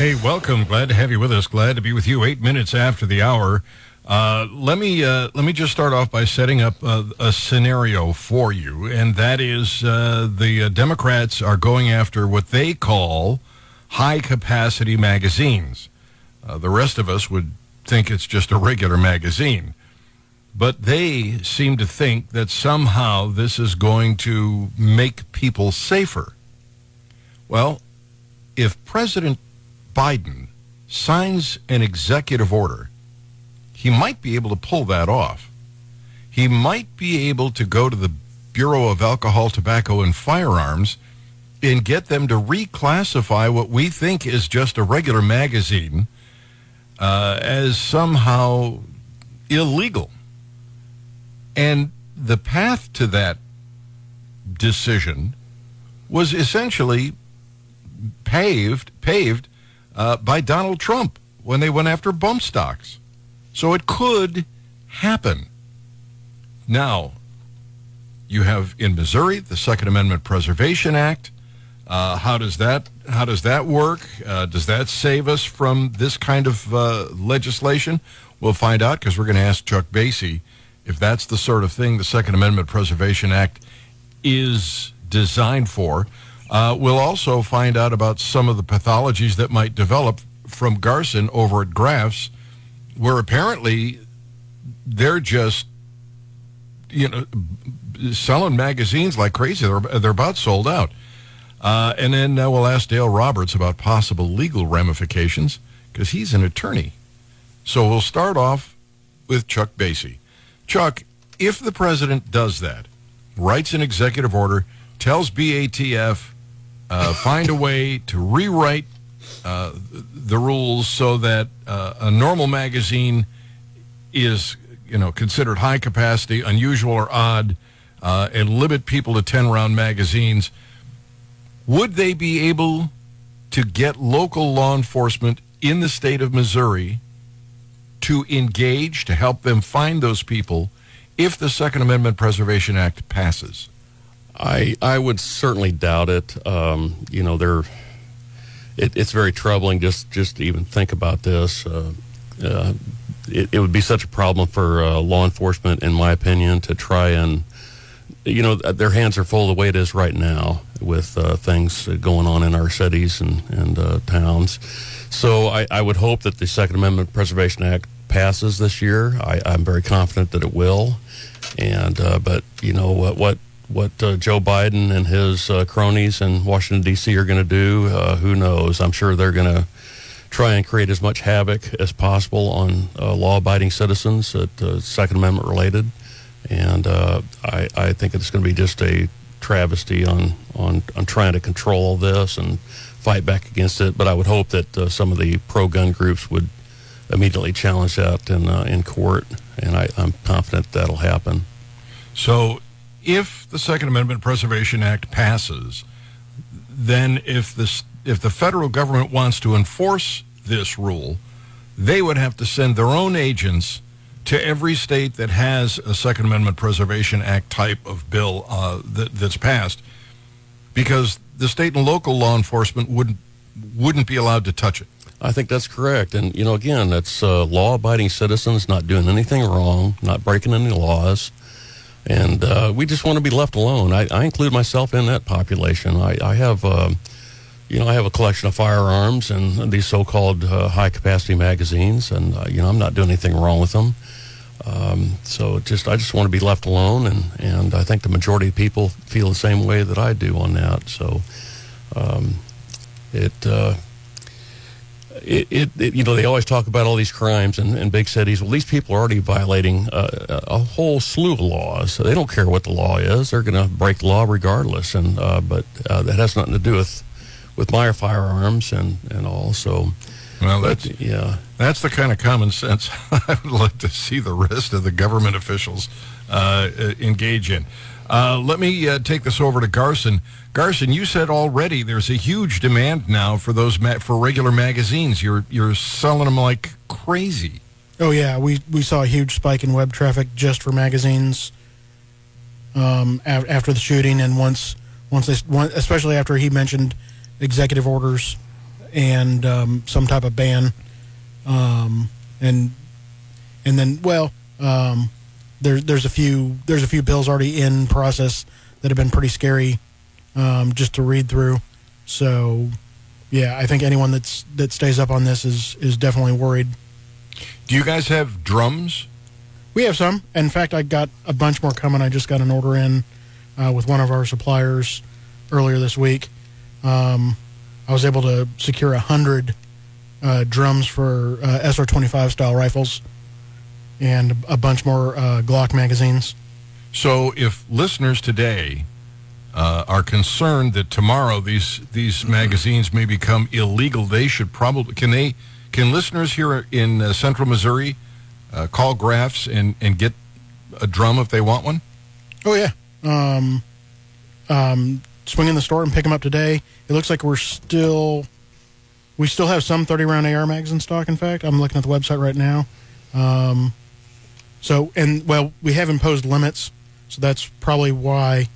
Hey, welcome. Glad to have you with us. Glad to be with you. Eight minutes after the hour. Uh, let me uh, let me just start off by setting up a, a scenario for you, and that is uh, the uh, Democrats are going after what they call high capacity magazines. Uh, the rest of us would think it's just a regular magazine, but they seem to think that somehow this is going to make people safer. Well, if President Biden signs an executive order, he might be able to pull that off. He might be able to go to the Bureau of Alcohol, Tobacco, and Firearms and get them to reclassify what we think is just a regular magazine uh, as somehow illegal. And the path to that decision was essentially paved paved uh, by Donald Trump when they went after bump stocks. So it could happen. Now, you have in Missouri the Second Amendment Preservation Act. Uh, how does that how does that work? Uh, does that save us from this kind of uh, legislation? We'll find out because we're going to ask Chuck Basye if that's the sort of thing the Second Amendment Preservation Act is designed for. Uh, we'll also find out about some of the pathologies that might develop from Garson over at Graf's, where apparently they're just, you know, selling magazines like crazy. They're, they're about sold out. Uh, and then uh, we'll ask Dale Roberts about possible legal ramifications because he's an attorney. So we'll start off with Chuck Basye. Chuck, if the president does that, writes an executive order, tells BATF, uh, find a way to rewrite uh, the rules so that uh, a normal magazine is, you know, considered high capacity, unusual, or odd, uh, and limit people to 10 round magazines. Would they be able to get local law enforcement in the state of Missouri to engage to help them find those people if the Second Amendment Preservation Act passes? I I would certainly doubt it. Um, you know, they're it, it's very troubling just just to even think about this. Uh, uh, it, it, would be such a problem for uh, law enforcement, in my opinion, to try and you know their hands are full the way it is right now with uh, things going on in our cities and and uh, towns. So I, I would hope that the Second Amendment Preservation Act passes this year. I, I'm very confident that it will. And uh, but you know what what what uh, Joe Biden and his uh, cronies in Washington D.C. are going to do, uh, who knows? I'm sure they're going to try and create as much havoc as possible on uh, law-abiding citizens that uh, Second Amendment related, and uh, I, I, think it's going to be just a travesty on, on on trying to control this and fight back against it. But I would hope that some of the pro-gun groups would immediately challenge that in in court, and I, I'm confident that'll happen. So if the Second Amendment Preservation Act passes, then if this if the federal government wants to enforce this rule, they would have to send their own agents to every state that has a Second Amendment Preservation Act type of bill uh, that, that's passed, because the state and local law enforcement wouldn't wouldn't be allowed to touch it. I think that's correct, and you know, again, that's uh, law-abiding citizens not doing anything wrong, not breaking any laws and uh, we just want to be left alone. I, I, include myself in that population. I, I have, uh, you know, I have a collection of firearms and these so-called uh, high-capacity magazines, and uh, you know, I'm not doing anything wrong with them. Um, so just, I just want to be left alone, and and I think the majority of people feel the same way that I do on that. So, um, it uh, it, it, it, you know, they always talk about all these crimes in, in big cities. Well, these people are already violating uh, a whole slew of laws. They don't care what the law is; they're going to break law regardless. And uh, but uh, that has nothing to do with with my firearms and and all. So, well, that's but, yeah, that's the kind of common sense I would like to see the rest of the government officials uh, engage in. Uh, let me uh, take this over to Garson. Garson, you said already there's a huge demand now for those ma- for regular magazines. You're you're selling them like crazy. Oh yeah, we we saw a huge spike in web traffic just for magazines um, a- after the shooting, and once once they, one, especially after he mentioned executive orders, and um, some type of ban, um, and and then well, um, there's there's a few there's a few bills already in process that have been pretty scary um, just to read through. So, yeah, I think anyone that's that stays up on this is is definitely worried. Do you guys have drums? We have some. In fact, I got a bunch more coming. I just got an order in uh, with one of our suppliers earlier this week. Um, I was able to secure a hundred uh, drums for uh, SR25 style rifles and a bunch more uh, Glock magazines. So, if listeners today uh, are concerned that tomorrow these these magazines may become illegal, they should probably can they can listeners here in uh, Central Missouri uh, call Graf's and and get a drum if they want one. Oh yeah, um, um, swing in the store and pick them up today. It looks like we're still we still have some 30 round AR mags in stock. In fact, I'm looking at the website right now. Um, so and well, we have imposed limits, so that's probably why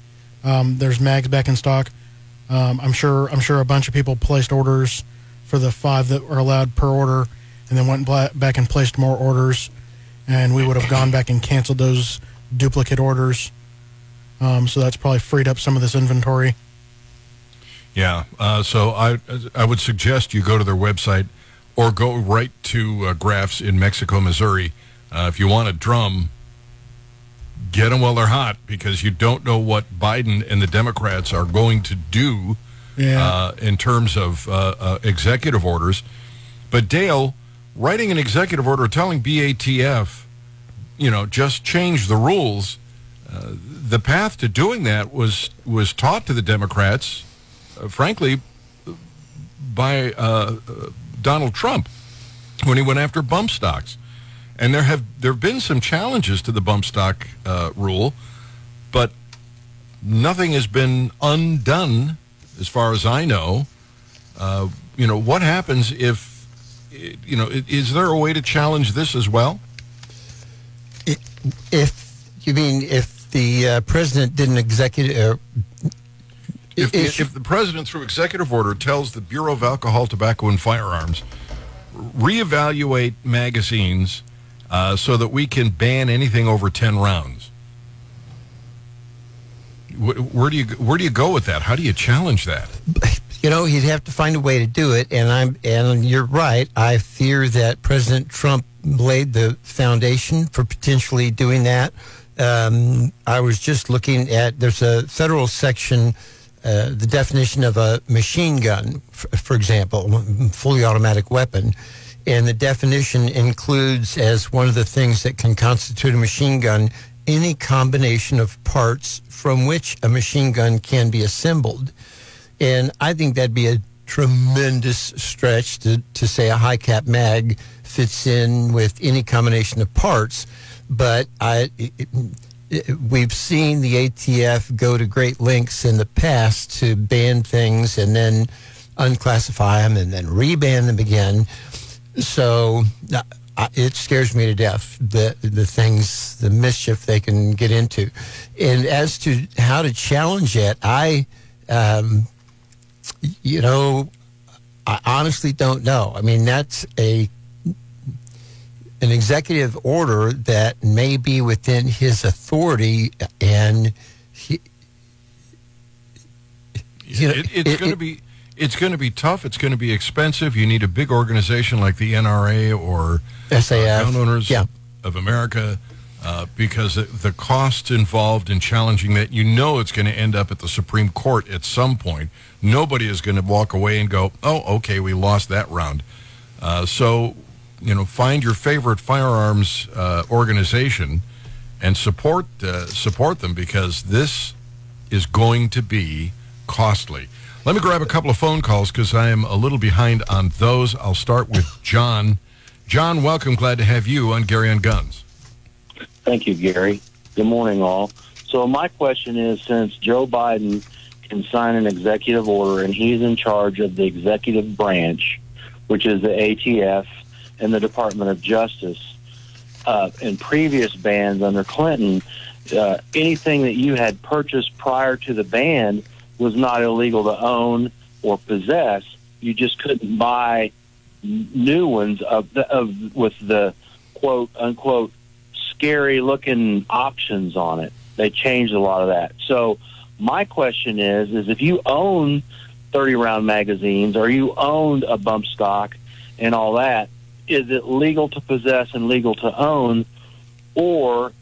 um, there's mags back in stock. Um, I'm sure I'm sure a bunch of people placed orders for the five that were allowed per order, and then went back and placed more orders, and we would have gone back and canceled those duplicate orders. Um, so that's probably freed up some of this inventory. Yeah. Uh, so I I would suggest you go to their website or go right to uh, Graf's in Mexico, Missouri. Uh, if you want a drum, get them while they're hot because you don't know what Biden and the Democrats are going to do Yeah. uh, in terms of uh, uh, executive orders. But Dale, writing an executive order telling BATF, you know, just change the rules. Uh, the path to doing that was was taught to the Democrats, frankly, by uh, uh, Donald Trump when he went after bump stocks. And there have there have been some challenges to the bump stock uh, rule, but nothing has been undone, as far as I know. Uh, you know, what happens if, you know, is there a way to challenge this as well? If you mean if the uh, president didn't execute, uh, If, if- if the president, through executive order, tells the Bureau of Alcohol, Tobacco, and Firearms, reevaluate magazines uh, so that we can ban anything over 10 rounds. Wh- Where do you where do you go with that? How do you challenge that? you know, he'd have to find a way to do it. And I'm and you're right. I fear that President Trump laid the foundation for potentially doing that. Um, I was just looking at there's a federal section. Uh, the definition of a machine gun, for, for example, fully automatic weapon, and the definition includes as one of the things that can constitute a machine gun any combination of parts from which a machine gun can be assembled. And I think that'd be a tremendous stretch to, to say a high cap mag fits in with any combination of parts. But I, it, we've seen the ATF go to great lengths in the past to ban things and then unclassify them and then reban them again. So uh, it scares me to death the the things the mischief they can get into, and as to how to challenge it, I, um, you know, I honestly don't know. I mean, that's a an executive order that may be within his authority, and he, you know, it, it's it- going to be it's going to be tough. It's going to be expensive. You need a big organization like the NRA or uh, SAF, Gun Owners yeah. of America, uh, because the- the costs involved in challenging that, you know, it's going to end up at the Supreme Court at some point. Nobody is going to walk away and go, "Oh, okay, we lost that round." Uh, so, you know, find your favorite firearms uh, organization and support uh, support them because this is going to be costly. Let me grab a couple of phone calls because I am a little behind on those. I'll start with John. John, welcome. Glad to have you on Gary on Guns. Thank you, Gary. Good morning, all. So my question is, since Joe Biden can sign an executive order and he's in charge of the executive branch, which is the ATF and the Department of Justice, uh, in previous bans under Clinton, uh, anything that you had purchased prior to the ban was not illegal to own or possess. you just couldn't buy new ones of, the, of with the quote unquote scary looking options on it. They changed a lot of that. So my question is, is if you own 30 round magazines or you owned a bump stock and all that, is it legal to possess and legal to own, or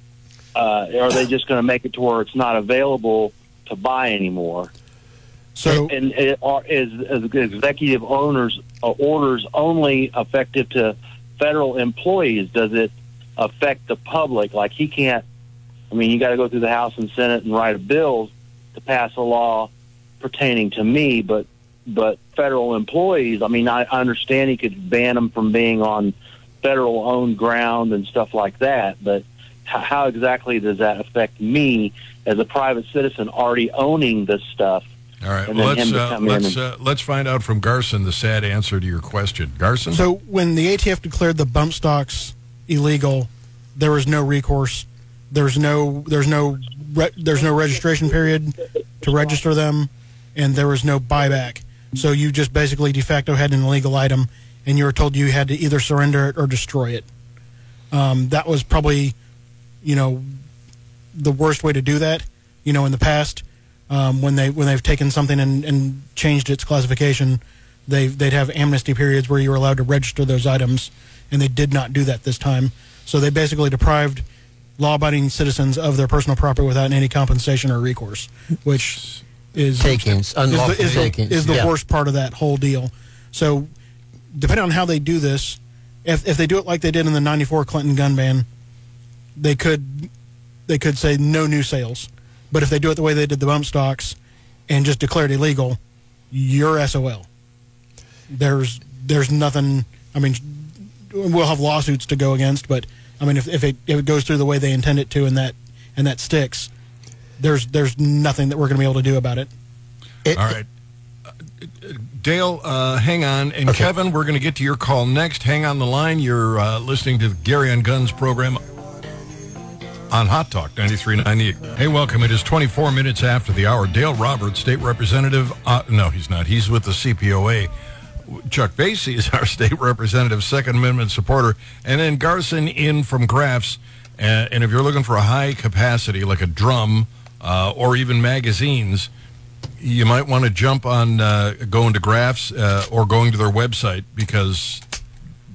uh, are they just going to make it to where it's not available to buy anymore? So and it, are, is, is executive owners uh, orders only effective to federal employees? Does it affect the public? Like he can't. I mean, you got to go through the House and Senate and write a bill to pass a law pertaining to me, but but federal employees. I mean, I, I understand he could ban them from being on federal owned ground and stuff like that, but how, how exactly does that affect me as a private citizen already owning this stuff? All right, well, let's uh, let's and- uh, let's find out from Garson the sad answer to your question. Garson, So when the ATF declared the bump stocks illegal, there was no recourse. There's no there's no re, there's no registration period to register them, and there was no buyback. So you just basically de facto had an illegal item, and you were told you had to either surrender it or destroy it. Um, that was probably, you know, the worst way to do that. You know, in the past, um, when they when they've taken something and, and changed its classification, they they'd have amnesty periods where you were allowed to register those items, and they did not do that this time. So they basically deprived law-abiding citizens of their personal property without any compensation or recourse, which is Takings, is the, unlawful is the, is the yeah. worst part of that whole deal. So, depending on how they do this, if if they do it like they did in the '94 Clinton gun ban, they could they could say no new sales. But if they do it the way they did the bump stocks and just declare it illegal, you're SOL. There's there's nothing. I mean, we'll have lawsuits to go against, but I mean, if, if it if it goes through the way they intend it to and that and that sticks, there's there's nothing that we're going to be able to do about it. It- all right. Uh, Dale, uh, hang on. And Kevin, we're going to get to your call next. Hang on the line. You're uh, listening to Gary on Guns program on Hot Talk 93.98. Hey, welcome. It is 24 minutes after the hour. Dale Roberts, state representative. Uh, no, he's not. He's with the CPOA. Chuck Basye is our state representative, Second Amendment supporter. And then Garson in from Graf's. Uh, and if you're looking for a high capacity, like a drum uh, or even magazines, you might want to jump on uh, going to Graf's uh, or going to their website because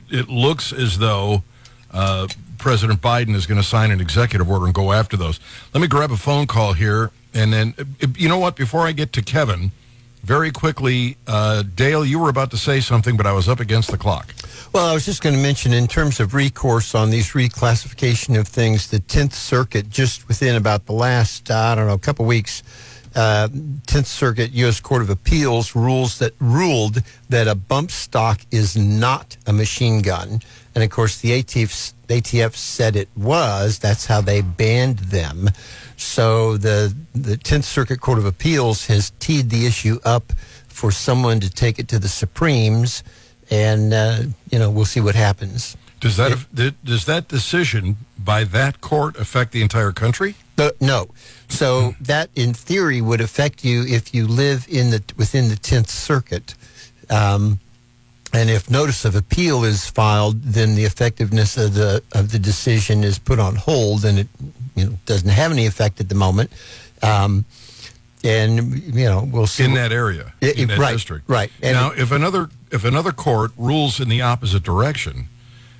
it looks as though uh, President Biden is going to sign an executive order and go after those. Let me grab a phone call here, and then uh, you know what? Before I get to Kevin, very quickly, uh, Dale, you were about to say something, but I was up against the clock. Well, I was just going to mention in terms of recourse on these reclassification of things, the 10th Circuit, just within about the last, I don't know, a couple weeks, uh, 10th Circuit U.S. Court of Appeals rules that ruled that a bump stock is not a machine gun. And of course, the ATF, ATF said it was. That's how they banned them. So the, the 10th Circuit Court of Appeals has teed the issue up for someone to take it to the Supremes and uh, you know we'll see what happens. Does that does that decision by that court affect the entire country? No, no. So that, in theory, would affect you if you live in the within the Tenth Circuit, um, and if notice of appeal is filed, then the effectiveness of the of the decision is put on hold, and it you know doesn't have any effect at the moment. Um, and you know we'll see in that area, It- in that right, district. right. And now, if another if another court rules in the opposite direction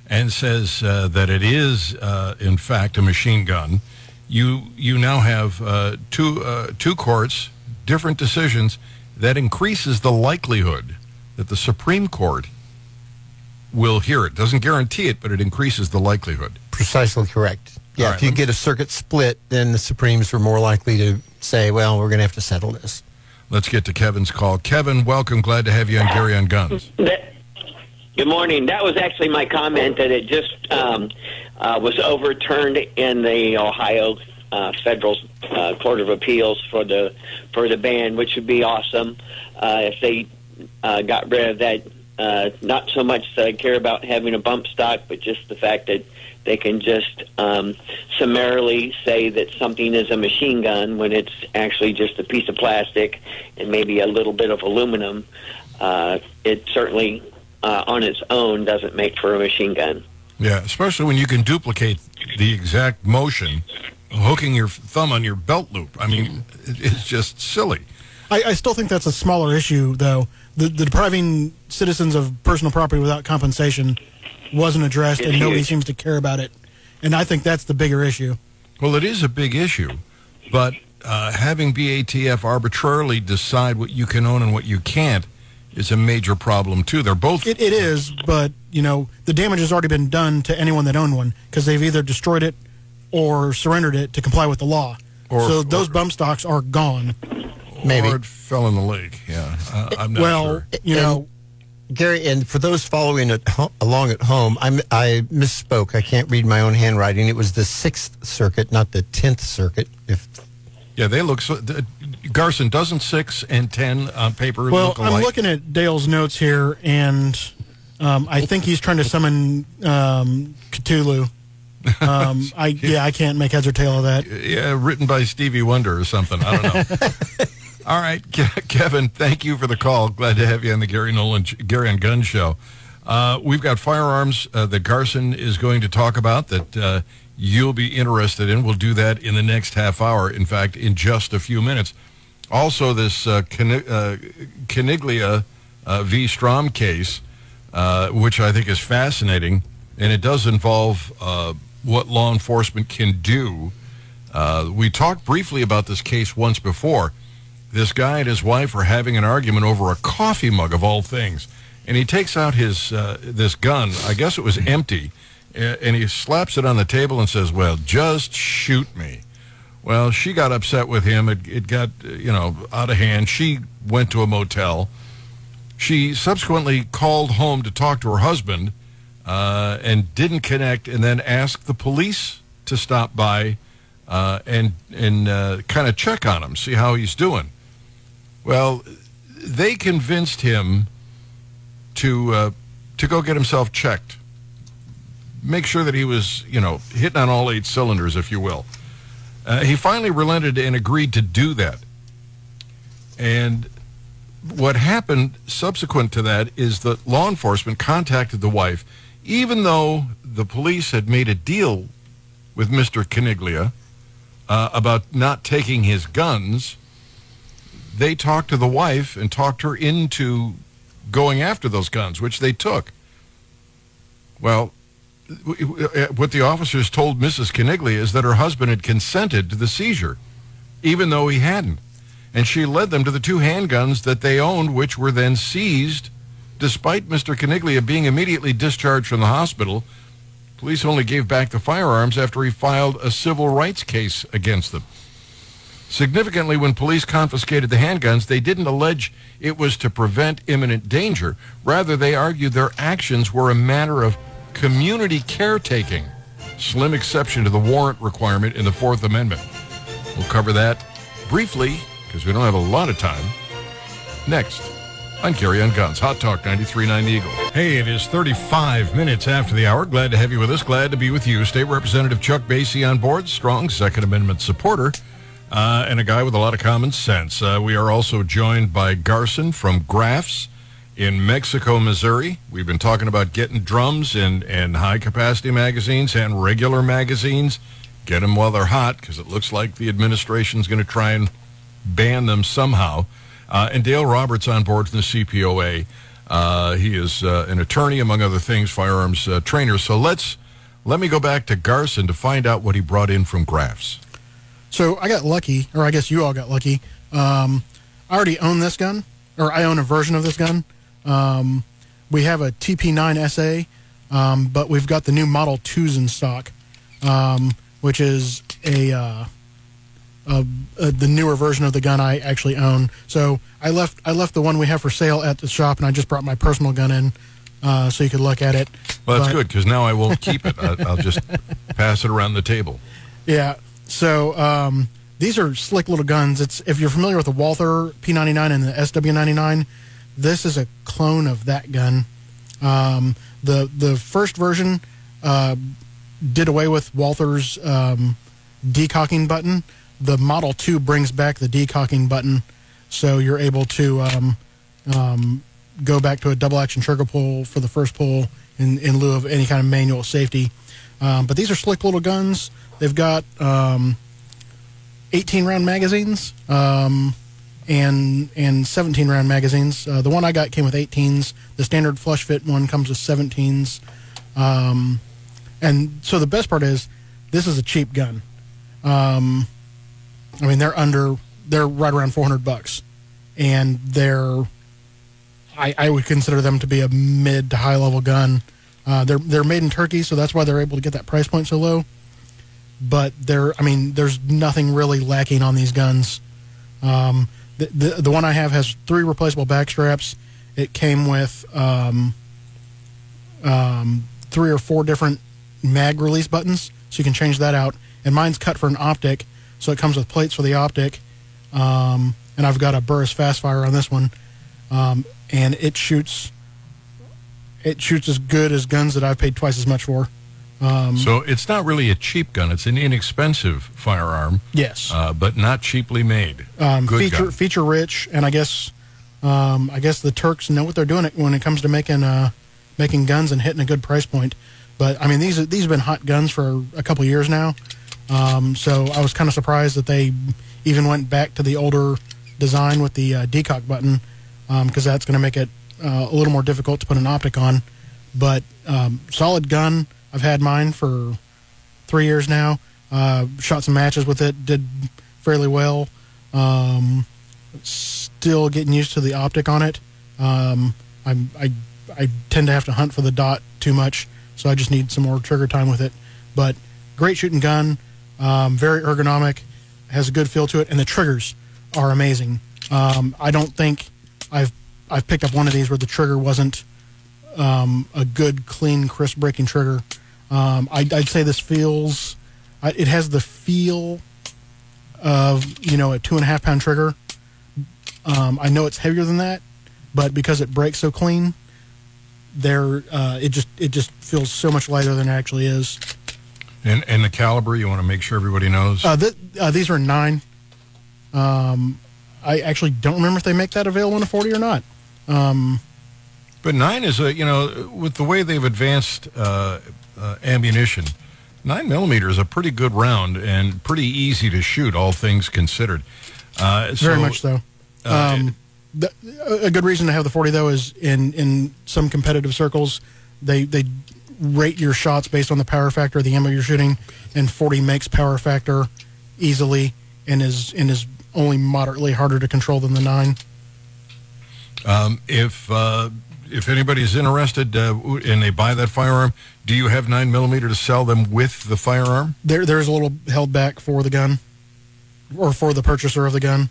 and says uh, that it is uh, in fact a machine gun, you you now have uh, two uh, two courts, different decisions that increases the likelihood that the Supreme Court will hear it. Doesn't guarantee it, but it increases the likelihood. Precisely correct. Yeah, All right, if you me- get a circuit split, then the Supremes are more likely to say, "Well, we're going to have to settle this." Let's get to Kevin's call. Kevin, welcome. Glad to have you on Gary on Guns. Good morning. That was actually my comment that it just um, uh, was overturned in the Ohio uh, Federal uh, Court of Appeals for the for the ban, which would be awesome uh, if they uh, got rid of that. Uh, not so much that I care about having a bump stock, but just the fact that they can just um, summarily say that something is a machine gun when it's actually just a piece of plastic and maybe a little bit of aluminum. uh, it certainly uh, on its own doesn't make for a machine gun. Yeah, especially when you can duplicate the exact motion, hooking your thumb on your belt loop. I mean, it's just silly. I, I still think that's a smaller issue, though. The, the depriving citizens of personal property without compensation wasn't addressed, It's and nobody huge. seems to care about it. And I think that's the bigger issue. Well, it is a big issue, but uh, having BATF arbitrarily decide what you can own and what you can't is a major problem too. They're both It, it is, but you know the damage has already been done to anyone that owned one because they've either destroyed it or surrendered it to comply with the law. Or- so those or- bump stocks are gone. Maybe. or it fell in the lake. Yeah, uh, I'm not well, sure. you know, Gary, and for those following at ho- along at home, I'm, I misspoke. I can't read my own handwriting. It was the Sixth Circuit, not the Tenth Circuit. If Yeah, they look. So, th- Garson doesn't six and ten on paper well, look I'm looking at Dale's notes here, and um, I think he's trying to summon um, Cthulhu. Um, I yeah, I can't make heads or tail of that. Yeah, written by Stevie Wonder or something. I don't know. All right, Ke- Kevin, thank you for the call. Glad to have you on the Gary Nolan Gary and Gun Show. Uh, we've got firearms uh, that Garson is going to talk about that uh, you'll be interested in. We'll do that in the next half hour. In fact, in just a few minutes. Also, this uh, uh, Caniglia uh, v. Strom case, uh, which I think is fascinating, and it does involve what law enforcement can do. We talked briefly about this case once before. This guy and his wife are having an argument over a coffee mug of all things, and he takes out his uh, this gun. I guess it was empty, and he slaps it on the table and says, "Well, just shoot me." Well, she got upset with him. It, it got you know out of hand. She went to a motel. She subsequently called home to talk to her husband uh, and didn't connect, and then asked the police to stop by uh, and and uh, kind of check on him, see how he's doing. Well, they convinced him to uh, to go get himself checked, make sure that he was you know hitting on all eight cylinders, if you will. Uh, he finally relented and agreed to do that. And what happened subsequent to that is that law enforcement contacted the wife, even though the police had made a deal with Mr. Caniglia uh, about not taking his guns. They talked to the wife and talked her into going after those guns, which they took. Well, what the officers told Mrs. Caniglia is that her husband had consented to the seizure, even though he hadn't. And she led them to the two handguns that they owned, which were then seized, despite Mr. Caniglia being immediately discharged from the hospital. Police only gave back the firearms after he filed a civil rights case against them. Significantly, when police confiscated the handguns, they didn't allege it was to prevent imminent danger. Rather, they argued their actions were a matter of community caretaking, slim exception to the warrant requirement in the Fourth Amendment. We'll cover that briefly, because we don't have a lot of time, next on Gary On Guns. Hot Talk 93.9 The Eagle. Hey, it is 35 minutes after the hour. Glad to have you with us. Glad to be with you. State Representative Chuck Basye on board, strong Second Amendment supporter, uh, and a guy with a lot of common sense. Uh, we are also joined by Garson from Graf's in Mexico, Missouri. We've been talking about getting drums in, in high capacity magazines and regular magazines. Get them while they're hot because it looks like the administration's going to try and ban them somehow. Uh, and Dale Roberts on board from the CPOA. Uh, he is uh, an attorney, among other things, firearms uh, trainer. So let's let me go back to Garson to find out what he brought in from Graf's. So I got lucky, or I guess you all got lucky. Um, I already own this gun, or I own a version of this gun. Um, we have a TP9 SA, um, but we've got the new Model 2s in stock, um, which is a, uh, a, a the newer version of the gun I actually own. So I left I left the one we have for sale at the shop, and I just brought my personal gun in uh, so you could look at it. Well, that's But- good because now I won't keep it. I, I'll just pass it around the table. Yeah. So um, these are slick little guns. It's if you're familiar with the Walther P99 and the SW99, this is a clone of that gun. Um, the the first version uh, did away with Walther's um, decocking button. The Model 2 brings back the decocking button, so you're able to um, um, go back to a double action trigger pull for the first pull in, in lieu of any kind of manual safety. Um, but these are slick little guns. They've got um, 18 round magazines um, and and 17 round magazines. Uh, the one I got came with 18s. The standard flush fit one comes with 17s. Um, and so the best part is this is a cheap gun. Um, I mean, they're under, they're right around 400 bucks. And they're, I, I would consider them to be a mid to high level gun. Uh, they're they're made in Turkey, so that's why they're able to get that price point so low. But they're, I mean, there's nothing really lacking on these guns. Um, the, the the one I have has three replaceable back straps. It came with um, um, three or four different mag release buttons, so you can change that out. And mine's cut for an optic, so it comes with plates for the optic. Um, and I've got a Burris Fastfire on this one, um, and it shoots. It shoots as good as guns that I've paid twice as much for. So it's not really a cheap gun; it's an inexpensive firearm, Yes, uh, but not cheaply made. um, Good feature gun. feature rich, and I guess um, I guess the Turks know what they're doing when it comes to making uh, making guns and hitting a good price point. But I mean, these these have been hot guns for a couple years now, um, so I was kind of surprised that they even went back to the older design with the uh, decock button because that's going to make it uh, a little more difficult to put an optic on. But um, solid gun. I've had mine for three years now. Uh, shot some matches with it. Did fairly well. Um, still getting used to the optic on it. Um, I'm, I I tend to have to hunt for the dot too much, so I just need some more trigger time with it. But great shooting gun, um, very ergonomic, has a good feel to it, and the triggers are amazing. Um, I don't think I've I've picked up one of these where the trigger wasn't um, a good, clean, crisp breaking trigger. Um, I, I'd say this feels, I, it has the feel of you know a two and a half pound trigger. Um, I know it's heavier than that, but because it breaks so clean, there uh, it just it just feels so much lighter than it actually is. And and the caliber, you want to make sure everybody knows. Uh, th- uh, these are nine. Um, I actually don't remember if they make that available in a forty or not. But nine is a you know with the way they've advanced uh, ammunition, nine millimeter is a pretty good round and pretty easy to shoot, all things considered. Uh, Very so, much so. uh, Um, the, a good reason to have the 40 though is in in some competitive circles they they rate your shots based on the power factor of the ammo you're shooting and 40 makes power factor easily and is and is only moderately harder to control than the 9 Um, if uh, if anybody's interested uh, and they buy that firearm, do you have nine millimeter to sell them with the firearm? there there's a little held back for the gun or for the purchaser of the gun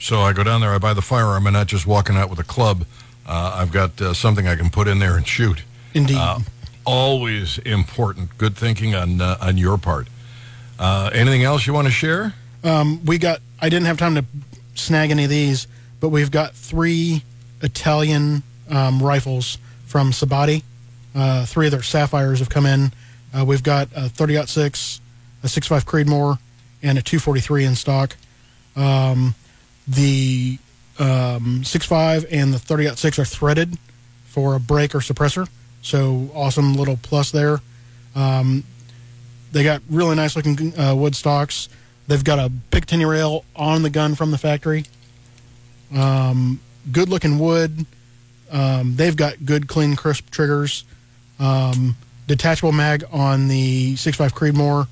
So I go down there, I buy the firearm, and I'm not just walking out with a club. Uh, I've got uh, something I can put in there and shoot. indeed Uh, always important. Good thinking on uh, on your part. Uh, anything else you want to share? Um, we got i didn't have time to snag any of these but we've got three italian um, rifles from Sabatti uh, three of their sapphires have come in uh, we've got a 30 6 a 65 creedmoor and a 243 in stock um, the um, 65 and the 30 6 are threaded for a brake or suppressor so awesome little plus there um, they got really nice looking uh, wood stocks. They've got a Picatinny rail on the gun from the factory. Um, good looking wood. Um, they've got good, clean, crisp triggers. Um, detachable mag on the 6.5 Creedmoor,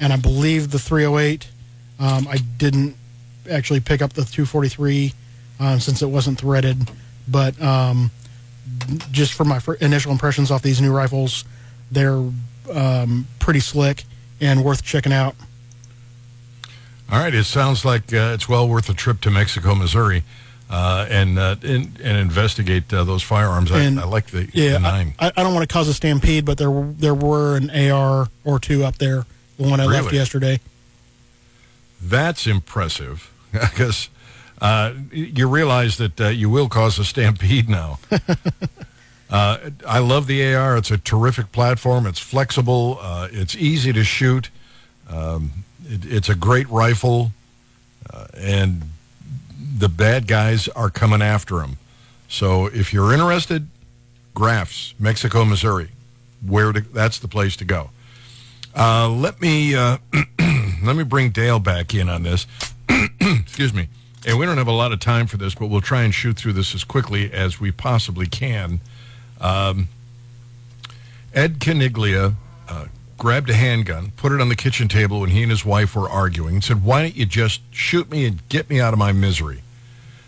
and I believe the 308. Um, I didn't actually pick up the 243 um, since it wasn't threaded, but um, just from my initial impressions off these new rifles, they're um, pretty slick and worth checking out. All right. It sounds like uh, it's well worth a trip to Mexico, Missouri, uh, and, uh, and and investigate uh, those firearms. I, And- I like the, Yeah, the I, nine. I I don't want to cause a stampede, but there were, there were an AR or two up there. The one I left yesterday. That's impressive because uh, you realize that uh, you will cause a stampede now. uh, I love the AR. It's a terrific platform. It's flexible. Uh, it's easy to shoot. Um, it, it's a great rifle, uh, and the bad guys are coming after him. So if you're interested, Graf's, Mexico, Missouri, where to, that's the place to go. Uh, let me uh, let me bring Dale back in on this. Excuse me. And we don't have a lot of time for this, but we'll try and shoot through this as quickly as we possibly can. Um, Ed Caniglia uh, grabbed a handgun, put it on the kitchen table when he and his wife were arguing, and said, Why don't you just shoot me and get me out of my misery?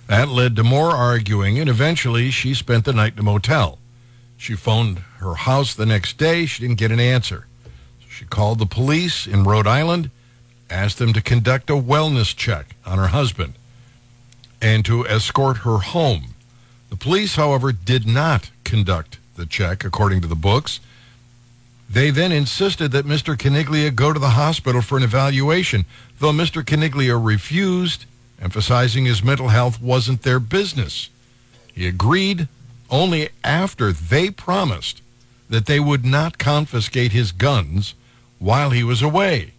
That led to more arguing, and eventually she spent the night in a motel. She phoned her house the next day. She didn't get an answer. So she called the police in Rhode Island, asked them to conduct a wellness check on her husband, and to escort her home. The police, however, did not conduct the check according to the books. They then insisted that Mr. Caniglia go to the hospital for an evaluation, though Mr. Caniglia refused, emphasizing his mental health wasn't their business. He agreed only after they promised that they would not confiscate his guns while he was away.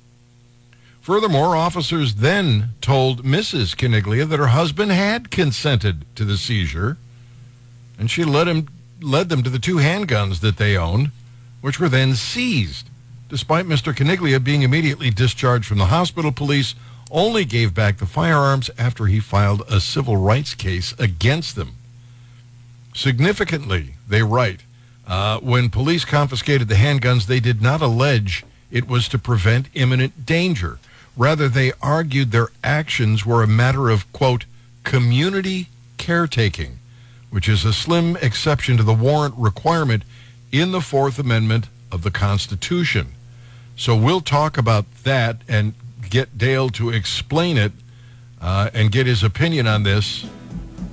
Furthermore, officers then told Mrs. Caniglia that her husband had consented to the seizure, and she led him led them to the two handguns that they owned, which were then seized. Despite Mr. Caniglia being immediately discharged from the hospital, police only gave back the firearms after he filed a civil rights case against them. Significantly, they write, uh, when police confiscated the handguns, they did not allege it was to prevent imminent danger. Rather, they argued their actions were a matter of, quote, community caretaking, which is a slim exception to the warrant requirement in the Fourth Amendment of the Constitution. So we'll talk about that and get Dale to explain it uh, and get his opinion on this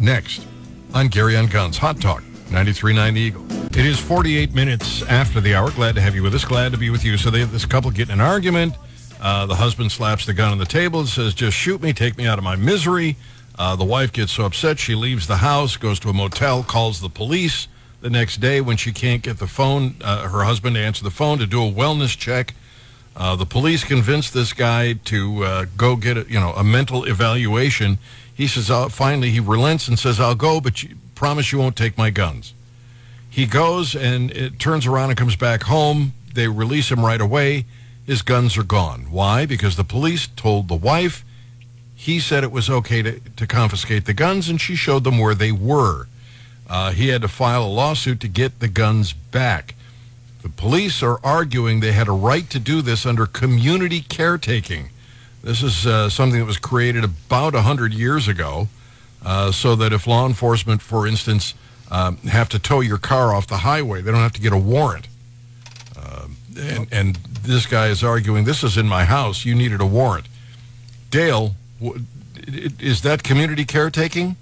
next on Gary on Guns. Hot Talk, 93.9 The Eagle. It is 48 minutes after the hour. Glad to have you with us. Glad to be with you. So they this couple get in an argument. Uh, the husband slaps the gun on the table and says, just shoot me, take me out of my misery. Uh, the wife gets so upset, she leaves the house, goes to a motel, calls the police. The next day, when she can't get the phone, uh, her husband to answer the phone to do a wellness check. Uh, the police convince this guy to uh, go get a, you know a mental evaluation. He says uh, finally he relents and says I'll go, but you, promise you won't take my guns. He goes and it turns around and comes back home. They release him right away. His guns are gone. Why? Because the police told the wife. He said it was okay to, to confiscate the guns, and she showed them where they were. Uh, he had to file a lawsuit to get the guns back. The police are arguing they had a right to do this under community caretaking. This is uh, something that was created about 100 years ago, uh, so that if law enforcement, for instance, um, have to tow your car off the highway, they don't have to get a warrant. Um, and, and this guy is arguing, this is in my house, you needed a warrant. Dale, w- is that community caretaking?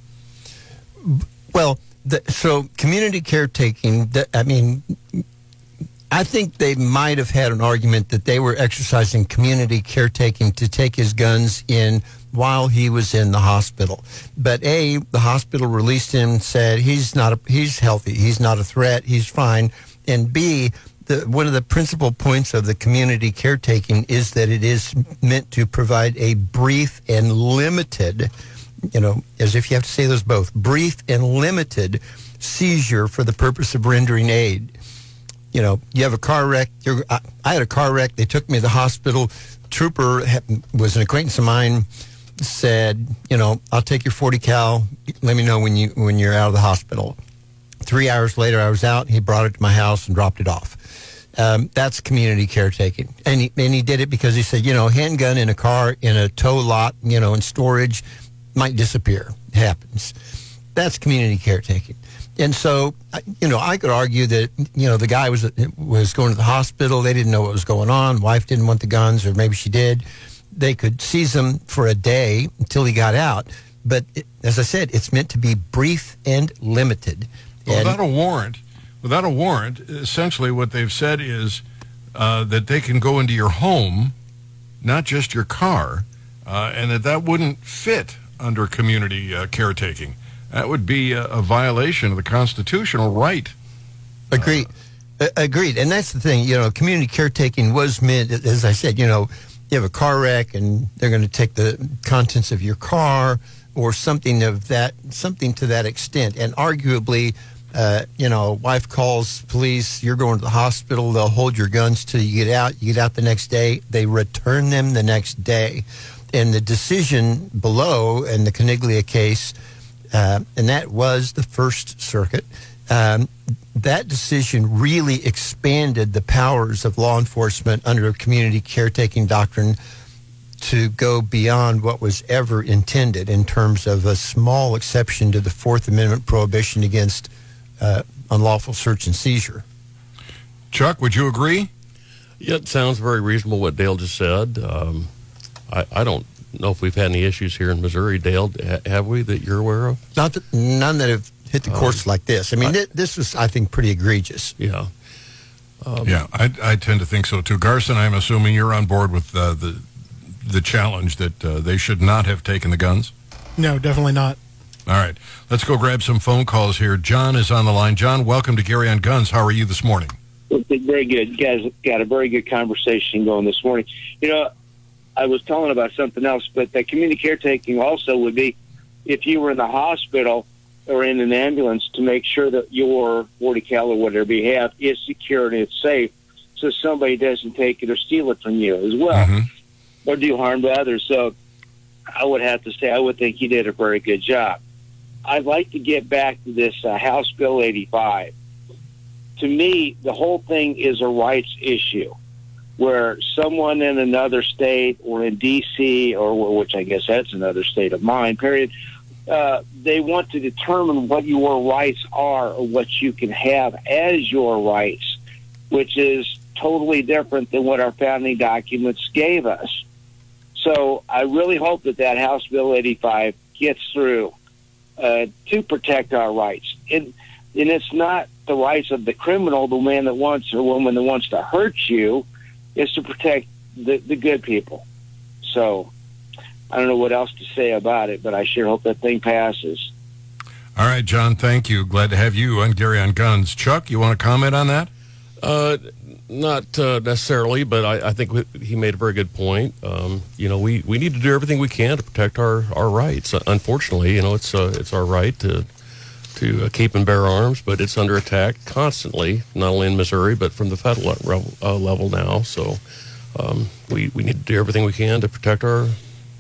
Well, the, so community caretaking, I mean, I think they might have had an argument that they were exercising community caretaking to take his guns in while he was in the hospital. But A, the hospital released him, said he's not a, he's healthy, he's not a threat, he's fine. And B, the, one of the principal points of the community caretaking is that it is meant to provide a brief and limited, you know, as if you have to say those both, brief and limited seizure for the purpose of rendering aid. You know, you have a car wreck. I, I had a car wreck. They took me to the hospital. Trooper was an acquaintance of mine. Said, you know, I'll take your 40 cal. Let me know when you when you're out of the hospital. Three hours later, I was out. He brought it to my house and dropped it off. Um, that's community caretaking, and he, and he did it because he said, you know, handgun in a car in a tow lot, you know, in storage, might disappear. It happens. That's community caretaking. And so, I- you know, I could argue that you know the guy was was going to the hospital. They didn't know what was going on. Wife didn't want the guns, or maybe she did. They could seize them for a day until he got out. But it, as I said, it's meant to be brief and limited. And- without a warrant, without a warrant, essentially what they've said is uh, that they can go into your home, not just your car, uh, and that that wouldn't fit under community uh, caretaking. That would be a, a violation of the constitutional right. Agreed. Uh, agreed. And that's the thing, you know, community caretaking was meant, as I said, you know, you have a car wreck and they're going to take the contents of your car. or something of that, something to that extent. And arguably, uh, you know, wife calls police, you're going to the hospital, they'll hold your guns till you get out. You get out the next day, they return them the next day. And the decision below in the Caniglia case, uh, and that was the First Circuit, um, that decision really expanded the powers of law enforcement under a community caretaking doctrine to go beyond what was ever intended in terms of a small exception to the Fourth Amendment prohibition against uh, unlawful search and seizure. Chuck, would you agree? Yeah, it sounds very reasonable what Dale just said. Um, I, I don't know if we've had any issues here in Missouri, Dale. Have we that you're aware of? Not that, none that have hit the courts like this. I mean, thi- this was, I think, pretty egregious. Yeah. yeah, I, I tend to think so too. Garson, I'm assuming you're on board with uh, the the challenge that uh, they should not have taken the guns. No, definitely not. All right, let's go grab some phone calls here. John is on the line. John, welcome to Gary on Guns. How are you this morning? Very good. You guys got a very good conversation going this morning. You know, I was telling about something else, but that community caretaking also would be if you were in the hospital or in an ambulance to make sure that your 40 cal or whatever you have is secure and it's safe so somebody doesn't take it or steal it from you as well Mhm. or do harm to others. So I would have to say I would think he did a very good job. I'd like to get back to this uh, House Bill 85 to me, the whole thing is a rights issue where someone in another state or in D.C., or which I guess that's another state of mind, period, uh, they want to determine what your rights are or what you can have as your rights, which is totally different than what our founding documents gave us. So I really hope that that House Bill 85 gets through uh, to protect our rights. And, and it's not the rights of the criminal, the man that wants or woman that wants to hurt you, is to protect the, the good people. So I don't know what else to say about it, but I sure hope that thing passes. All right, John, thank you. Glad to have you on Gary on Guns. Chuck, you want to comment on that? Uh, not uh, necessarily, but I, I think we- he made a very good point. Um, you know, we, we need to do everything we can to protect our, our rights. Uh, unfortunately, you know, it's uh, it's our right to to uh, keep and bear arms, but it's under attack constantly, not only in Missouri but from the federal level, uh, level now. So um, we we need to do everything we can to protect our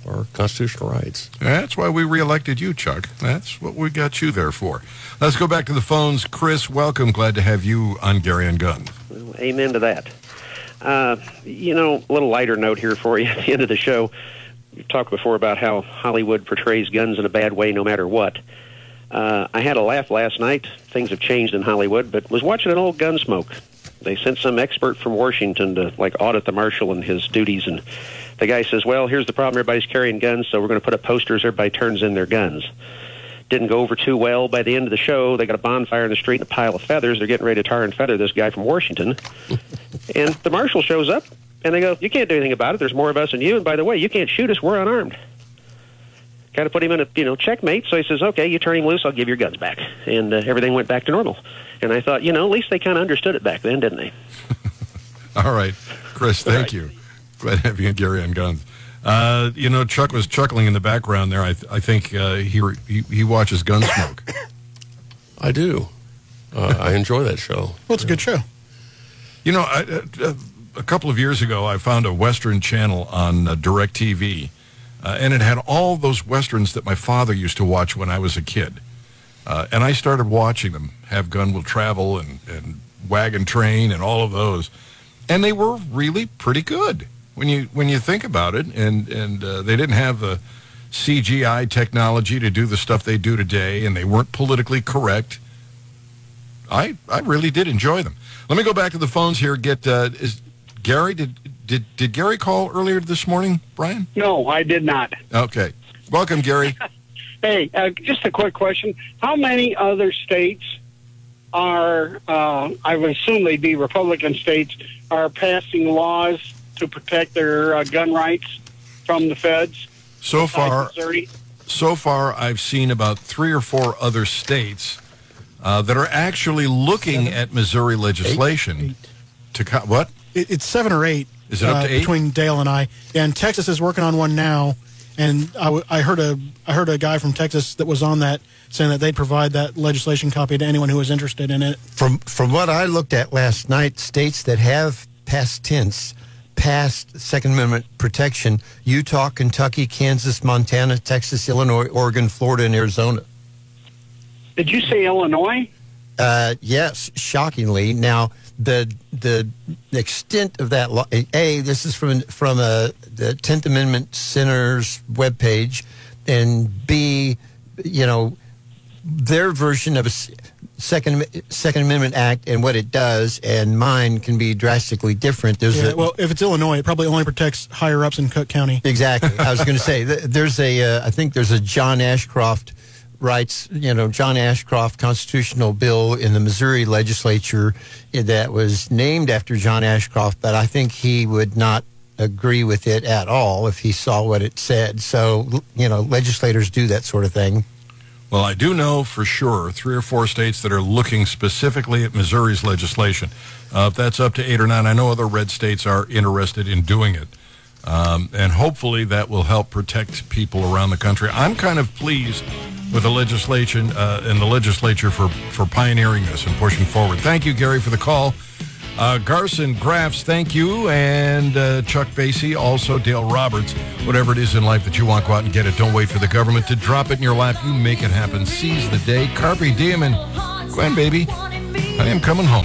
our constitutional rights. That's why we reelected you, Chuck. That's what we got you there for. Let's go back to the phones. Chris, welcome. Glad to have you on Gary and Guns. Well, amen to that. Uh, you know, a little lighter note here for you at the end of the show. We've talked before about how Hollywood portrays guns in a bad way no matter what. Uh, I had a laugh last night. Things have changed in Hollywood, but was watching an old Gunsmoke. They sent some expert from Washington to like audit the marshal and his duties, and the guy says, "Well, here's the problem: everybody's carrying guns, so we're going to put up posters. Everybody turns in their guns." Didn't go over too well. By the end of the show, they got a bonfire in the street and a pile of feathers. They're getting ready to tar and feather this guy from Washington, and the marshal shows up, and they go, "You can't do anything about it. There's more of us than you, and by the way, you can't shoot us. We're unarmed." Kind of put him in a you know checkmate. So he says, "Okay, you turn him loose, I'll give your guns back," and uh, everything went back to normal. And I thought, you know, at least they kind of understood it back then, didn't they? All right, Chris, thank right. you. Glad to have you on Gary on Guns. Uh, you know, Chuck was chuckling in the background there. I, th- I think uh, he, re- he he watches Gunsmoke. I do. Uh, I enjoy that show. Well, it's a good show. You know, I, uh, a couple of years ago, I found a Western channel on uh, DirecTV, uh, and it had all those Westerns that my father used to watch when I was a kid. Uh, and I started watching them, Have Gun Will Travel and, and Wagon Train and all of those. And they were really pretty good when you when you think about it. And, and uh, they didn't have the CGI technology to do the stuff they do today, and they weren't politically correct. I I really did enjoy them. Let me go back to the phones here. Get uh, is Gary did did did Gary call earlier this morning, Brian? No, I did not. Okay, welcome, Gary. Hey, uh, just a quick question. How many other states are, uh, I would assume they'd be Republican states, are passing laws to protect their uh, gun rights from the feds? So far, Missouri? so far, I've seen about three or four other states uh, that are actually looking at Missouri legislation to co- what? It, it's seven or eight. Is it up uh, to eight? between Dale and I? And Texas is working on one now, And I, w- I heard a I heard a guy from Texas that was on that saying that they'd provide that legislation copy to anyone who was interested in it. From from what I looked at last night, states that have past tense passed Second Amendment protection: Utah, Kentucky, Kansas, Montana, Texas, Illinois, Oregon, Florida, and Arizona. Did you say Illinois? Uh, yes, shockingly. Now the the extent of that law. A, this is from from uh, the Tenth Amendment Center's webpage, and B, you know, their version of a second Second Amendment Act and what it does, and mine can be drastically different. There's Yeah, a, well, if it's Illinois, it probably only protects higher ups in Cook County. Exactly. I was going to say there's a uh, I think there's a John Ashcroft rights you know John Ashcroft constitutional bill in the Missouri legislature that was named after John Ashcroft, but I think he would not agree with it at all if he saw what it said. So you know legislators do that sort of thing. Well, I do know for sure three or four states that are looking specifically at Missouri's legislation. Uh, if that's up to eight or nine, I know other red states are interested in doing it. Um, and hopefully that will help protect people around the country. I'm kind of pleased with the legislation uh, and the legislature for, for pioneering this and pushing forward. Thank you, Gary, for the call. Uh, Garson Graffs, thank you. And uh, Chuck Basye, also Dale Roberts. Whatever it is in life that you want, go out and get it. Don't wait for the government to drop it in your lap. You make it happen. Seize the day. Carpe diem and Gwen, baby. I am coming home.